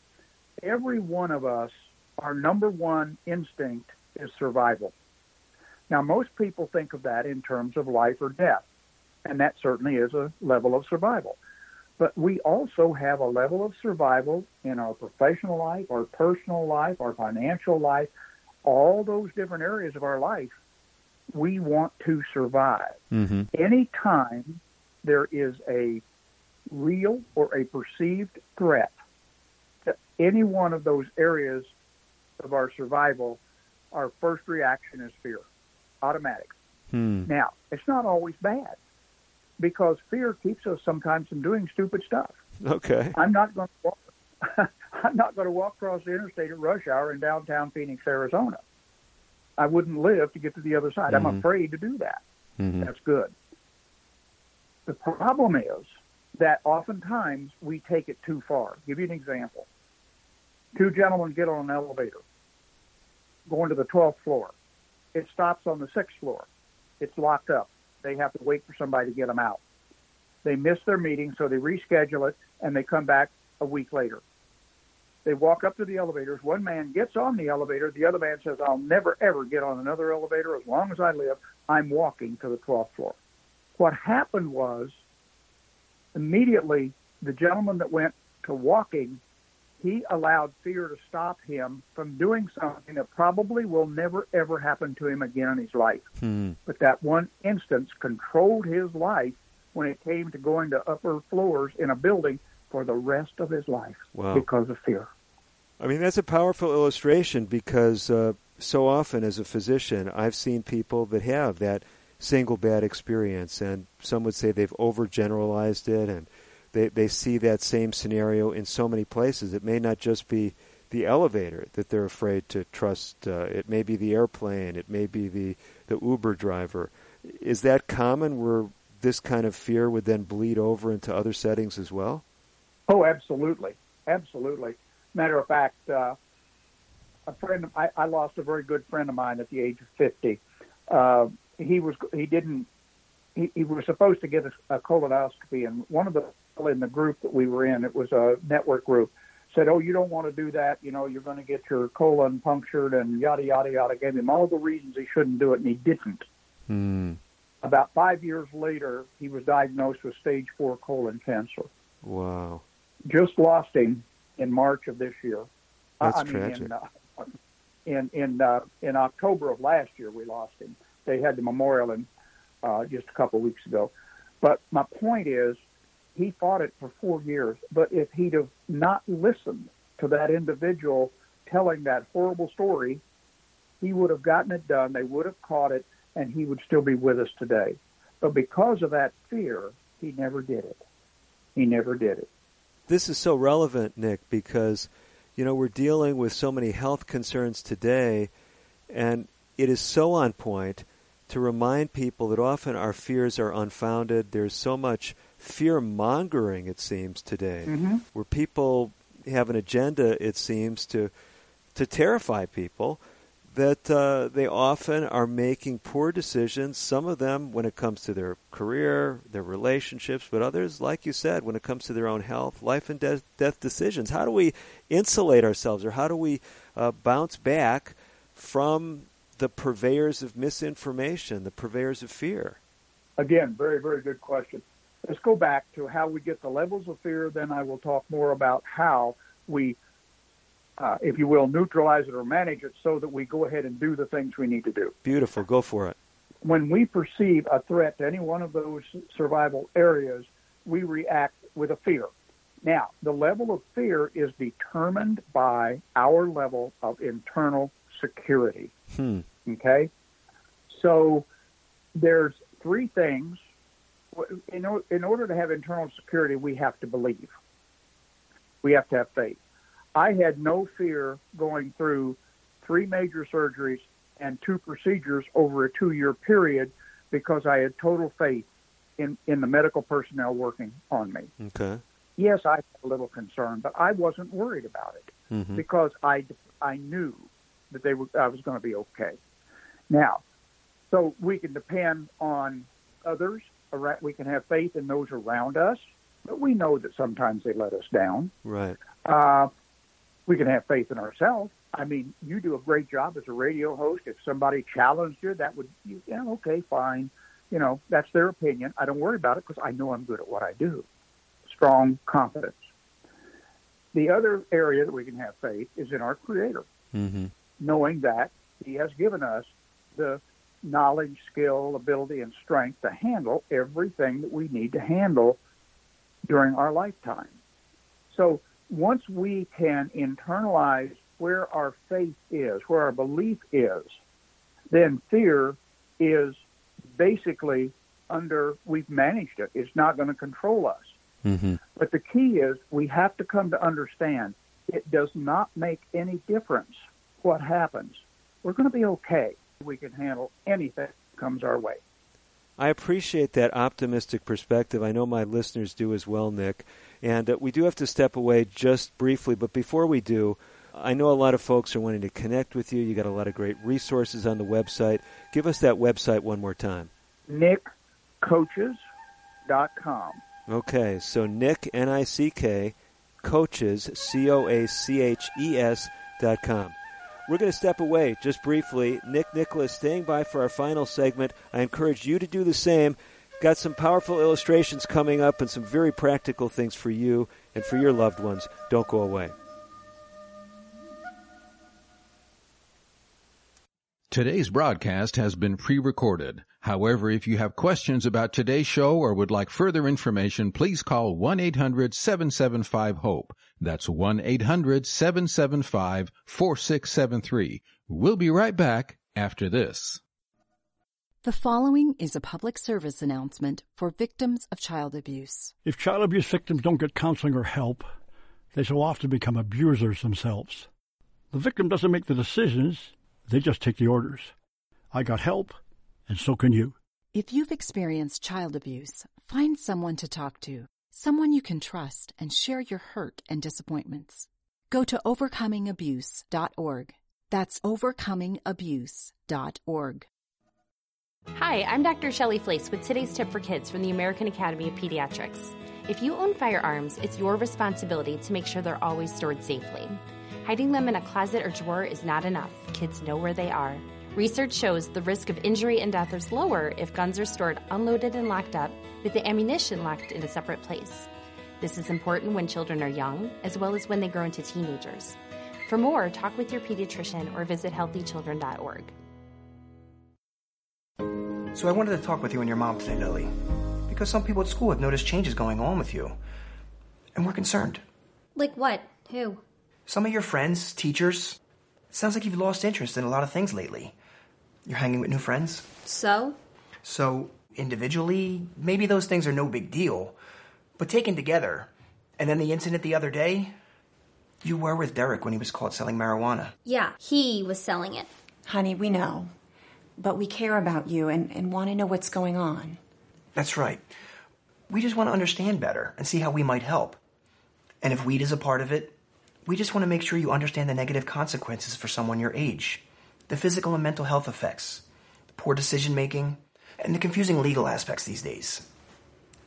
Every one of us, our number one instinct is survival. Now, most people think of that in terms of life or death, and that certainly is a level of survival. But we also have a level of survival in our professional life, our personal life, our financial life, all those different areas of our life. We want to survive. Mm-hmm. Anytime there is a real or a perceived threat to any one of those areas of our survival, our first reaction is fear, automatic. Hmm. Now, it's not always bad because fear keeps us sometimes from doing stupid stuff. Okay. I'm not going to walk. I'm not going to walk across the interstate at rush hour in downtown Phoenix, Arizona. I wouldn't live to get to the other side. I'm Mhm. afraid to do that. Mhm. That's good. The problem is that oftentimes we take it too far. give you an example. Two gentlemen get on an elevator going to the 12th floor. It stops on the sixth floor. It's locked up. They have to wait for somebody to get them out. They miss their meeting, so they reschedule it, and they come back a week later. They walk up to the elevators. One man gets on the elevator. The other man says, I'll never, ever get on another elevator as long as I live. I'm walking to the 12th floor. What happened was immediately the gentleman that went to walking, he allowed fear to stop him from doing something that probably will never, ever happen to him again in his life. Hmm. But that one instance controlled his life when it came to going to upper floors in a building for the rest of his life Wow. because of fear. I mean, that's a powerful illustration because uh, so often as a physician, I've seen people that have that single bad experience, and some would say they've overgeneralized it, and they, they see that same scenario in so many places. It may not just be the elevator that they're afraid to trust. Uh, it may be the airplane. It may be the, the Uber driver. Is that common where this kind of fear would then bleed over into other settings as well? Oh, absolutely, absolutely. Matter of fact, uh, a friend, I, I lost a very good friend of mine at the age of fifty. Uh, he was, he didn't, he, he was supposed to get a, a colonoscopy, and one of the people in the group that we were in, it was a network group, said, "Oh, you don't want to do that. You know, you're going to get your colon punctured and yada yada yada." Gave him all the reasons he shouldn't do it, and he didn't. Hmm. About five years later, he was diagnosed with stage four colon cancer. Wow. Just lost him in March of this year. I- That's I mean, tragic. in uh, in in, uh, in October of last year, we lost him. They had the memorial in uh, just a couple of weeks ago. But my point is, he fought it for four years. But if he'd have not listened to that individual telling that horrible story, he would have gotten it done. They would have caught it, and he would still be with us today. But because of that fear, he never did it. He never did it. This is so relevant, Nick, because you know we're dealing with so many health concerns today, and it is so on point to remind people that often our fears are unfounded. There's so much fear mongering, it seems today, Mhm. where people have an agenda. It seems to to terrify people that uh, they often are making poor decisions. Some of them when it comes to their career, their relationships, but others, like you said, when it comes to their own health, life and death, death decisions. How do we insulate ourselves, or how do we uh, bounce back from the purveyors of misinformation, the purveyors of fear? Again, very, very good question. Let's go back to how we get the levels of fear. Then I will talk more about how we, uh, if you will, neutralize it or manage it so that we go ahead and do the things we need to do. Beautiful. Go for it. When we perceive a threat to any one of those survival areas, we react with a fear. Now, the level of fear is determined by our level of internal security. Hmm. Okay? So there's three things. In, in order to have internal security, we have to believe. We have to have faith. I had no fear going through three major surgeries and two procedures over a two year period because I had total faith in, in the medical personnel working on me. Okay. Yes, I had a little concern, but I wasn't worried about it Mhm. because I I knew that they were I was going to be okay. Now, so we can depend on others. We can have faith in those around us, but we know that sometimes they let us down. Right. Uh, we can have faith in ourselves. I mean, you do a great job as a radio host. If somebody challenged you, that would, you, yeah, okay, fine. You know, that's their opinion. I don't worry about it because I know I'm good at what I do. Strong confidence. The other area that we can have faith is in our Creator, Mm-hmm. knowing that He has given us the knowledge, skill, ability, and strength to handle everything that we need to handle during our lifetime. So once we can internalize where our faith is, where our belief is, then fear is basically under, we've managed it. It's not going to control us. Mm-hmm. But the key is we have to come to understand it does not make any difference what happens. We're going to be okay. We can handle anything that comes our way. I appreciate that optimistic perspective. I know my listeners do as well, Nick. And uh, we do have to step away just briefly, but before we do, I know a lot of folks are wanting to connect with you. You got a lot of great resources on the website. Give us that website one more time. NickCoaches.com. Okay, so Nick, N I C K, coaches, C O A C H E S dot com. We're going to step away just briefly. Nick Nicholas staying by for our final segment. I encourage you to do the same. Got some powerful illustrations coming up and some very practical things for you and for your loved ones. Don't go away. Today's broadcast has been pre-recorded. However, if you have questions about today's show or would like further information, please call 1-800-775-HOPE. That's 1-800-775-4673. We'll be right back after this. The following is a public service announcement for victims of child abuse. If child abuse victims don't get counseling or help, they so often become abusers themselves. The victim doesn't make the decisions, they just take the orders. I got help, and so can you. If you've experienced child abuse, find someone to talk to, someone you can trust, and share your hurt and disappointments. Go to overcomingabuse.org. That's overcomingabuse.org. Hi, I'm Dr. Shelly Flais with today's tip for kids from the American Academy of Pediatrics. If you own firearms, it's your responsibility to make sure they're always stored safely. Hiding them in a closet or drawer is not enough. Kids know where they are. Research shows the risk of injury and death is lower if guns are stored unloaded and locked up, with the ammunition locked in a separate place. This is important when children are young, as well as when they grow into teenagers. For more, talk with your pediatrician or visit healthychildren.org. So I wanted to talk with you and your mom today, Lily, because some people at school have noticed changes going on with you, and we're concerned. Like what? Who? Some of your friends, teachers. It sounds like you've lost interest in a lot of things lately. You're hanging with new friends. So? So, individually, maybe those things are no big deal. But taken together, and then the incident the other day, you were with Derek when he was caught selling marijuana. Yeah, he was selling it. Honey, we know. But we care about you and, and want to know what's going on. That's right. We just want to understand better and see how we might help. And if weed is a part of it, we just want to make sure you understand the negative consequences for someone your age, the physical and mental health effects, the poor decision making, and the confusing legal aspects these days.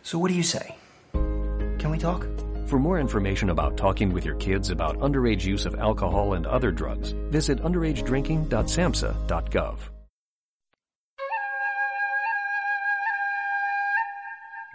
So, what do you say? Can we talk? For more information about talking with your kids about underage use of alcohol and other drugs, visit underagedrinking.samhsa.gov.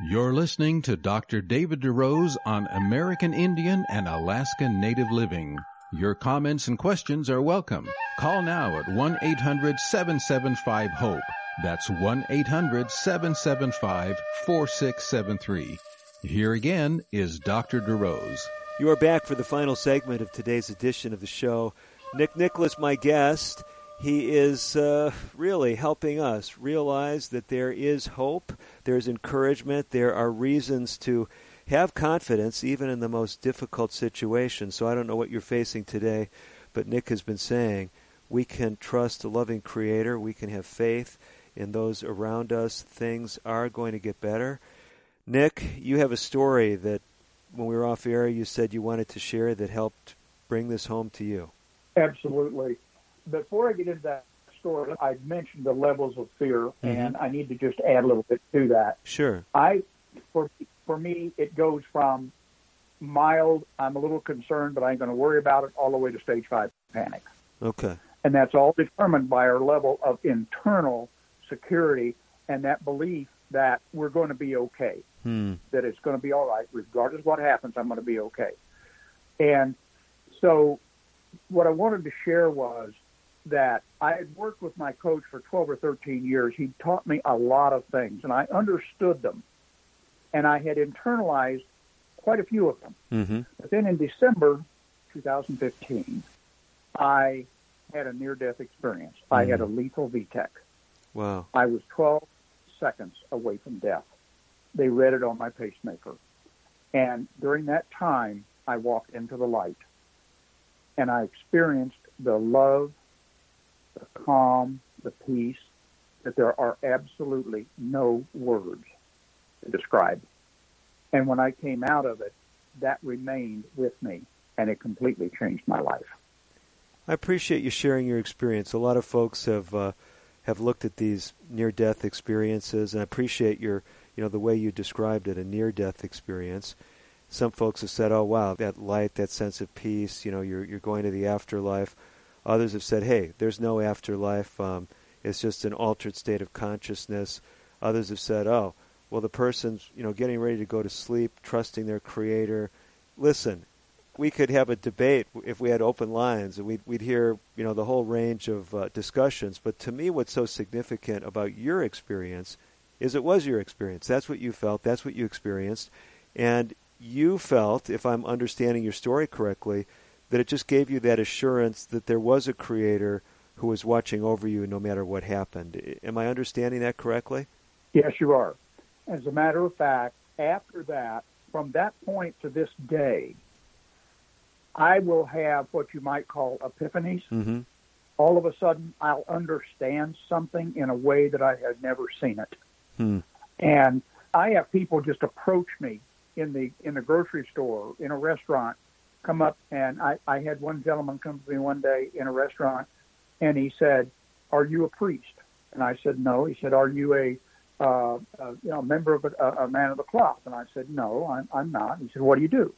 You're listening to Dr. David DeRose on American Indian and Alaskan Native Living. Your comments and questions are welcome. Call now at 1-800-775-HOPE. That's 1-800-775-4673. Here again is Dr. DeRose. You are back for the final segment of today's edition of the show. Nick Nicholas, my guest, he is uh, really helping us realize that there is hope, there's encouragement, there are reasons to have confidence even in the most difficult situations. So I don't know what you're facing today, but Nick has been saying we can trust a loving Creator, we can have faith in those around us. Things are going to get better. Nick, you have a story that when we were off air, you said you wanted to share that helped bring this home to you. Absolutely before I get into that story, I mentioned the levels of fear, mm-hmm. and I need to just add a little bit to that. Sure. I, for for me, it goes from mild, I'm a little concerned, but I ain't going to worry about it, all the way to stage five panic. Okay. And that's all determined by our level of internal security and that belief that we're going to be okay, hmm. that it's going to be all right, regardless of what happens, I'm going to be okay. And so, what I wanted to share was that I had worked with my coach for 12 or 13 years. He taught me a lot of things, and I understood them. And I had internalized quite a few of them. Mm-hmm. But then in December 2015, I had a near death experience. Mm-hmm. I had a lethal V-tach. Wow. I was 12 seconds away from death. They read it on my pacemaker. And during that time, I walked into the light and I experienced the love the calm, the peace, that there are absolutely no words to describe. And when I came out of it, that remained with me, and it completely changed my life. I appreciate you sharing your experience. A lot of folks have uh, have looked at these near-death experiences, and I appreciate your, you know, the way you described it—a near-death experience. Some folks have said, "Oh, wow, that light, that sense of peace. You know, you're you're going to the afterlife." Others have said, "Hey, there's no afterlife. Um, it's just an altered state of consciousness." Others have said, "Oh, well, the person's you know getting ready to go to sleep, trusting their Creator." Listen, we could have a debate if we had open lines, and we'd, we'd hear you know the whole range of uh, discussions. But to me, what's so significant about your experience is it was your experience. That's what you felt. That's what you experienced, and you felt, if I'm understanding your story correctly, that it just gave you that assurance that there was a creator who was watching over you no matter what happened. Am I understanding that correctly? Yes, you are. As a matter of fact, after that, from that point to this day, I will have what you might call epiphanies. Mm-hmm. All of a sudden, I'll understand something in a way that I had never seen it. Hmm. And I have people just approach me in the in the grocery store, in a restaurant, come up and I, I had one gentleman come to me one day in a restaurant and he said, Are you a priest? And I said, No. He said, Are you a uh, uh, you know, member of a, a man of the cloth? And I said, No, I'm, I'm not. He said, What do you do?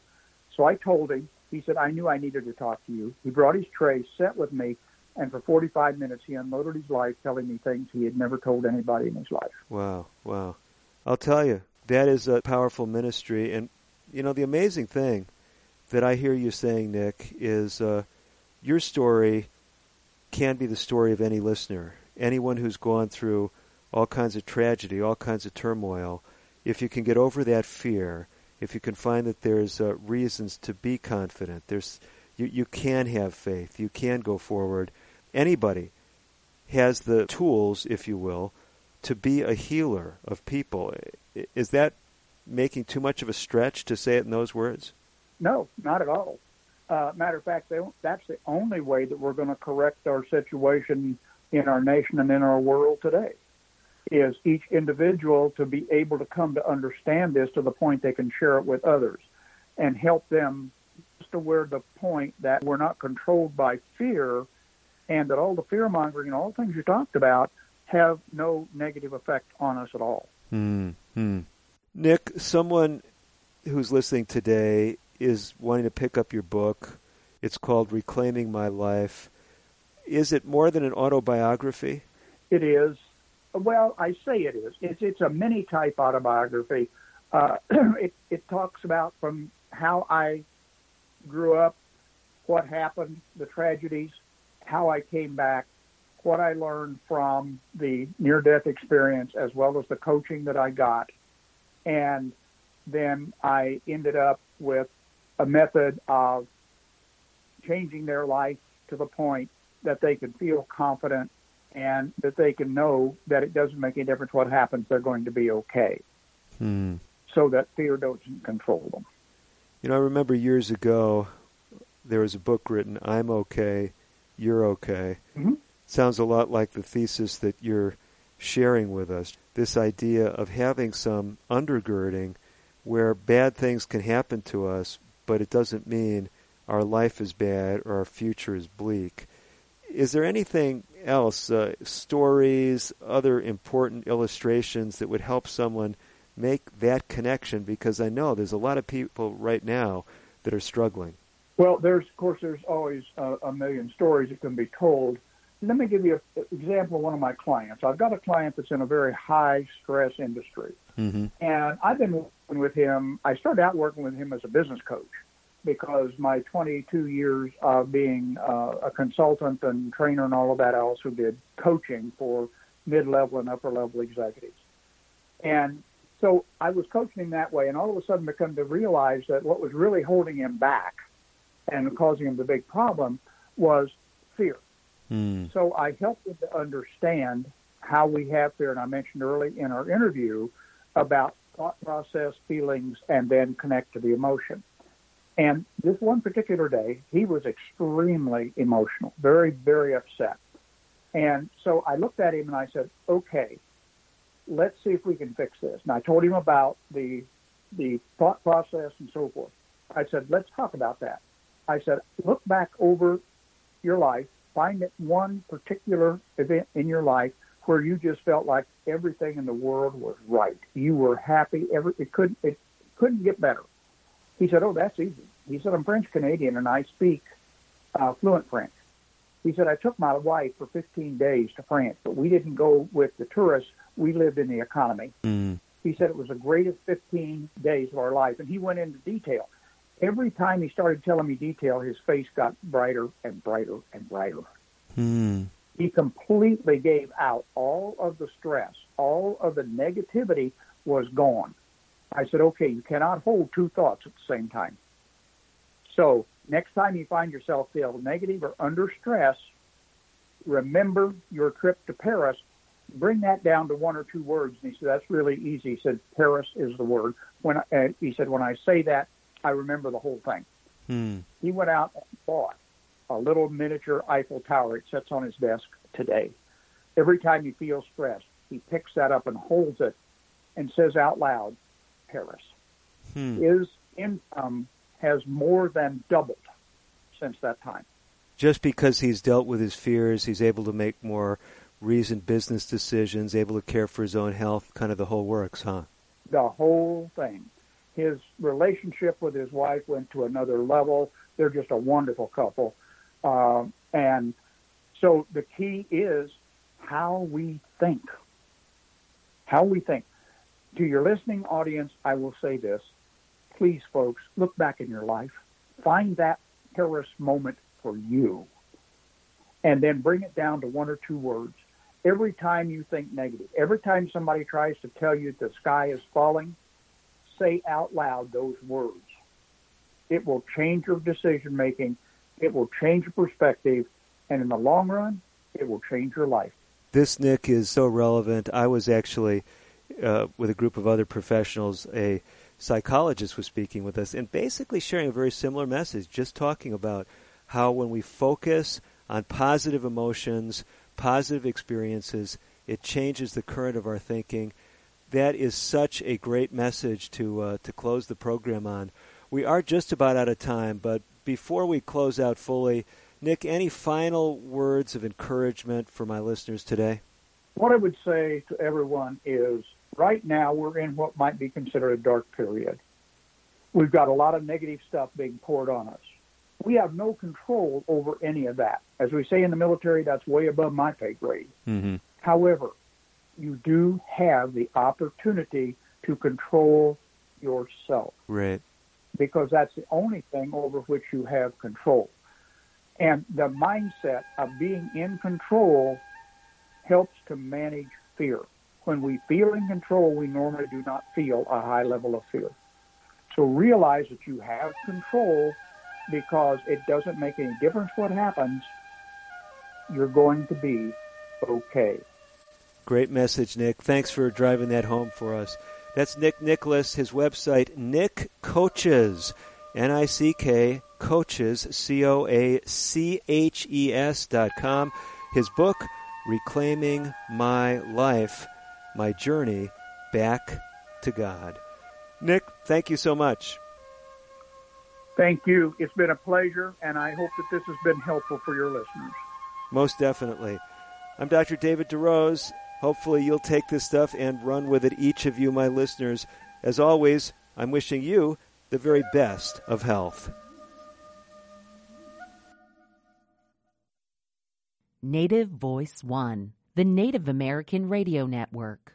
So I told him. He said, I knew I needed to talk to you. He brought his tray, sat with me, and for 45 minutes he unloaded his life, telling me things he had never told anybody in his life. Wow, wow. I'll tell you, that is a powerful ministry. And, you know, the amazing thing that I hear you saying, Nick, is uh, your story can be the story of any listener, anyone who's gone through all kinds of tragedy, all kinds of turmoil. If you can get over that fear, if you can find that there's uh, reasons to be confident, there's you, you can have faith, you can go forward. Anybody has the tools, if you will, to be a healer of people. Is that making too much of a stretch to say it in those words? No, not at all. Uh, matter of fact, that's the only way that we're going to correct our situation in our nation and in our world today is each individual to be able to come to understand this to the point they can share it with others and help them to where the point that we're not controlled by fear and that all the fear mongering and all the things you talked about have no negative effect on us at all. Hmm. Nick, someone who's listening today is wanting to pick up your book. It's called Reclaiming My Life. Is it more than an autobiography? It is. Well, I say it is. It's it's a mini type autobiography. Uh, it it talks about from how I grew up, what happened, the tragedies, how I came back, what I learned from the near death experience, as well as the coaching that I got, and then I ended up with a method of changing their life to the point that they could feel confident and that they can know that it doesn't make any difference what happens, they're going to be okay. Hmm. So that fear doesn't control them. You know, I remember years ago there was a book written, I'm okay, you're okay. Mm-hmm. Sounds a lot like the thesis that you're sharing with us. This idea of having some undergirding where bad things can happen to us, but it doesn't mean our life is bad or our future is bleak. Is there anything else, uh, stories, other important illustrations that would help someone make that connection? Because I know there's a lot of people right now that are struggling. Well, there's of course there's always a, a million stories that can be told. Let me give you an example of one of my clients. I've got a client that's in a very high stress industry, mm-hmm. and I've been working with him. I started out working with him as a business coach because my 22 years of being uh, a consultant and trainer and all of that, I also did coaching for mid-level and upper-level executives. And so I was coaching him that way, and all of a sudden I become to realize that what was really holding him back and causing him the big problem was fear. Mm. So I helped him to understand how we have fear, and I mentioned early in our interview about thought process, feelings, and then connect to the emotion. And this one particular day, he was extremely emotional, very, very upset. And so I looked at him and I said, okay, let's see if we can fix this. And I told him about the the thought process and so forth. I said, let's talk about that. I said, look back over your life, find it one particular event in your life where you just felt like everything in the world was right. You were happy. Every it couldn't it couldn't get better. He said, "Oh, that's easy." He said, "I'm French Canadian and I speak uh, fluent French." He said, "I took my wife for 15 days to France, but we didn't go with the tourists. We lived in the economy." Mm. He said it was the greatest 15 days of our life, and he went into detail. Every time he started telling me detail, his face got brighter and brighter and brighter. Hmm. He completely gave out all of the stress, all of the negativity was gone. I said, okay, you cannot hold two thoughts at the same time. So next time you find yourself feeling negative or under stress, remember your trip to Paris. Bring that down to one or two words. And he said, that's really easy. He said, Paris is the word. When I, uh, he said, when I say that, I remember the whole thing. Hmm. He went out and bought a little miniature Eiffel Tower. It sits on his desk today. Every time he feels stressed, he picks that up and holds it and says out loud, Paris. Hmm. His income has more than doubled since that time. Just because he's dealt with his fears, he's able to make more reasoned business decisions, able to care for his own health, kind of the whole works, huh? The whole thing. His relationship with his wife went to another level. They're just a wonderful couple. Um, and so the key is how we think. How we think. To your listening audience, I will say this. Please, folks, look back in your life. Find that Paris moment for you. And then bring it down to one or two words. Every time you think negative, every time somebody tries to tell you the sky is falling, say out loud those words. It will change your decision making. It will change your perspective. And in the long run, it will change your life. This, Nick, is so relevant. I was actually uh, with a group of other professionals, a psychologist was speaking with us and basically sharing a very similar message, just talking about how when we focus on positive emotions, positive experiences, it changes the current of our thinking. That is such a great message to uh, to close the program on. We are just about out of time, but before we close out fully, Nick, any final words of encouragement for my listeners today? What I would say to everyone is right now we're in what might be considered a dark period. We've got a lot of negative stuff being poured on us. We have no control over any of that. As we say in the military, that's way above my pay grade. Mm-hmm. However, you do have the opportunity to control yourself Right. because that's the only thing over which you have control. And the mindset of being in control helps to manage fear. When we feel in control, we normally do not feel a high level of fear. So realize that you have control because it doesn't make any difference what happens. You're going to be okay. Great message, Nick. Thanks for driving that home for us. That's Nick Nicholas. His website, Nick Coaches, N-I-C-K Coaches, C-O-A-C-H-E-S dot com. His book, Reclaiming My Life, My Journey Back to God. Nick, thank you so much. Thank you. It's been a pleasure, and I hope that this has been helpful for your listeners. Most definitely. I'm Dr. David DeRose. Hopefully, you'll take this stuff and run with it, each of you, my listeners. As always, I'm wishing you the very best of health. Native Voice One, the Native American Radio Network.